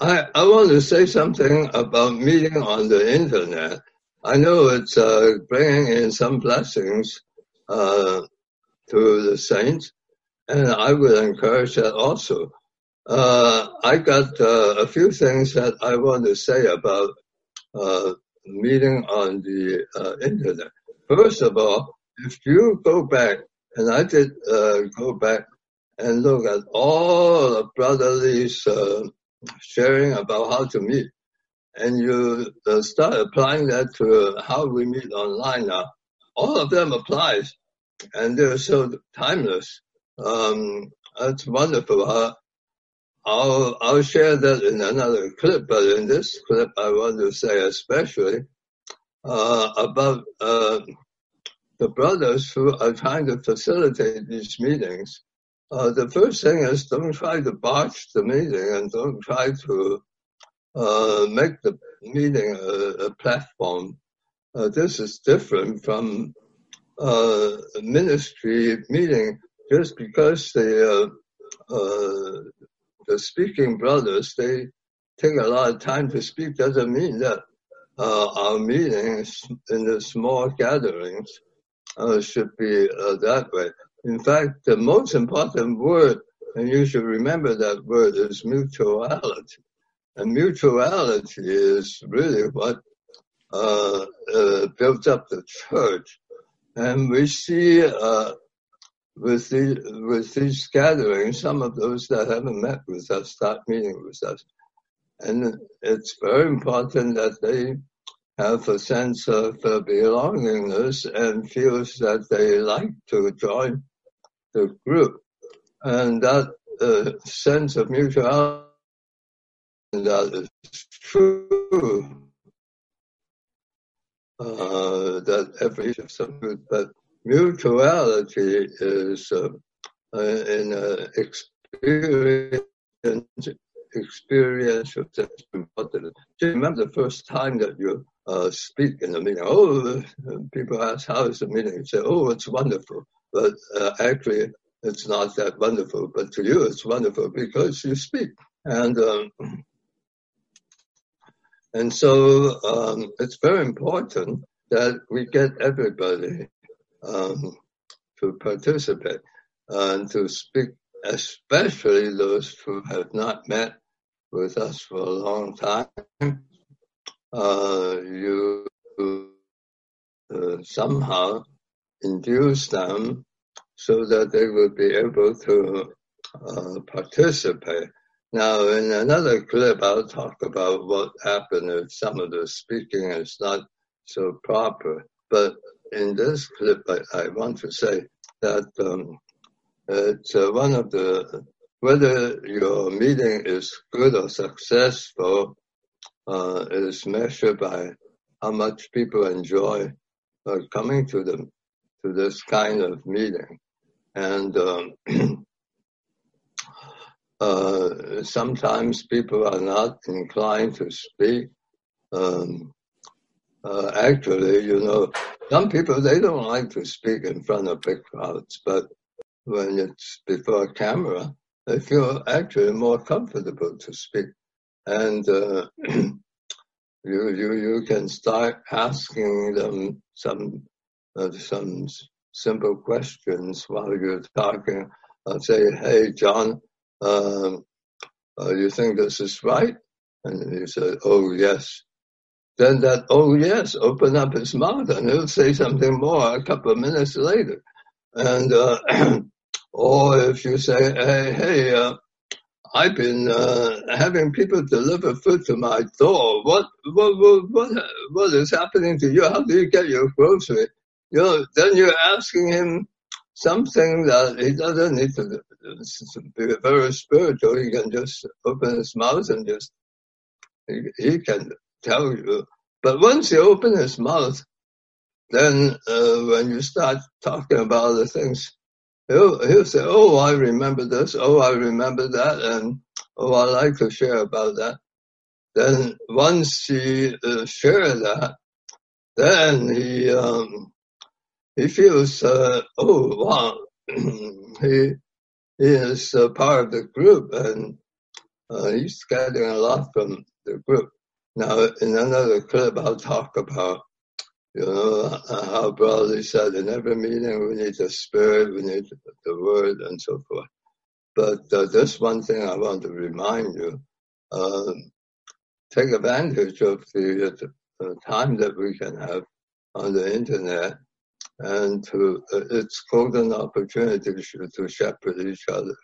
I, I want to say something about meeting on the internet. I know it's uh, bringing in some blessings uh, to the saints, and I would encourage that also. Uh, I got uh, a few things that I want to say about uh, meeting on the uh, internet. First of all, if you go back, and I did go back and look at all of Brother Lee's sharing about how to meet. And you uh, start applying that to how we meet online now. All of them applies, and they're so timeless. Um, that's wonderful. Uh, I'll I'll share that in another clip, but in this clip, I want to say especially uh, about uh, the brothers who are trying to facilitate these meetings uh, the first thing is don't try to botch the meeting and don't try to uh, make the meeting a, a platform. Uh, this is different from uh, a ministry meeting just because the uh, uh, the speaking brothers they take a lot of time to speak doesn't mean that our meetings in the small gatherings should be that way. In fact, the most important word, and you should remember that word, is mutuality. And mutuality is really what uh, uh, built up the church. And we see uh, with, the, with these gatherings, some of those that haven't met with us start meeting with us. And it's very important that they have a sense of uh, belongingness and feels that they like to join the group. And that uh, sense of mutuality that is true. Uh, that every some but mutuality is uh, in uh, experience experiential sense important. Do you remember the first time that you uh, speak in a meeting? Oh, people ask, how is the meeting? You say, oh, it's wonderful but uh, actually it's not that wonderful. But to you, it's wonderful because you speak, and um, and so um, it's very important that we get everybody um, to participate and to speak, especially those who have not met with us for a long time. Uh, you uh, somehow induce them so that they will be able to uh, participate. Now, in another clip, I'll talk about what happened if some of the speaking is not so proper. But in this clip, I, I want to say that um, it's uh, one of the whether your meeting is good or successful uh, is measured by how much people enjoy uh, coming to them to this kind of meeting. And um, uh, sometimes people are not inclined to speak. Um, uh, actually, you know, some people, they don't like to speak in front of big crowds, but when it's before camera, they feel actually more comfortable to speak. And uh, you, you, you can start asking them some some simple questions while you're talking. I'll say, "Hey, John, um, uh, you think this is right?" And he said, "Oh, yes." Then that, "Oh, yes," open up his mouth and he'll say something more a couple of minutes later. And uh, or if you say, "Hey, hey." Uh, I've been uh, having people deliver food to my door. What, what, what, what, what is happening to you? How do you get your grocery? You then you're asking him something that he doesn't need to be very spiritual. He can just open his mouth and just, he, he can tell you. But once he opens his mouth, then uh, when you start talking about other things, he'll, he'll say, oh, I remember this, oh, I remember that, and oh, I like to share about that. Then once he uh, shares that, then he um, he feels, uh, oh wow, he, he is a part of the group and uh, he's getting a lot from the group. Now, in another clip, I'll talk about, you know, how Brother Lee said in every meeting we need the spirit, we need the word, and so forth. But uh, this one thing I want to remind you, um, take advantage of the, the, time that we can have on the internet and to, uh, it's golden opportunity to shepherd each other.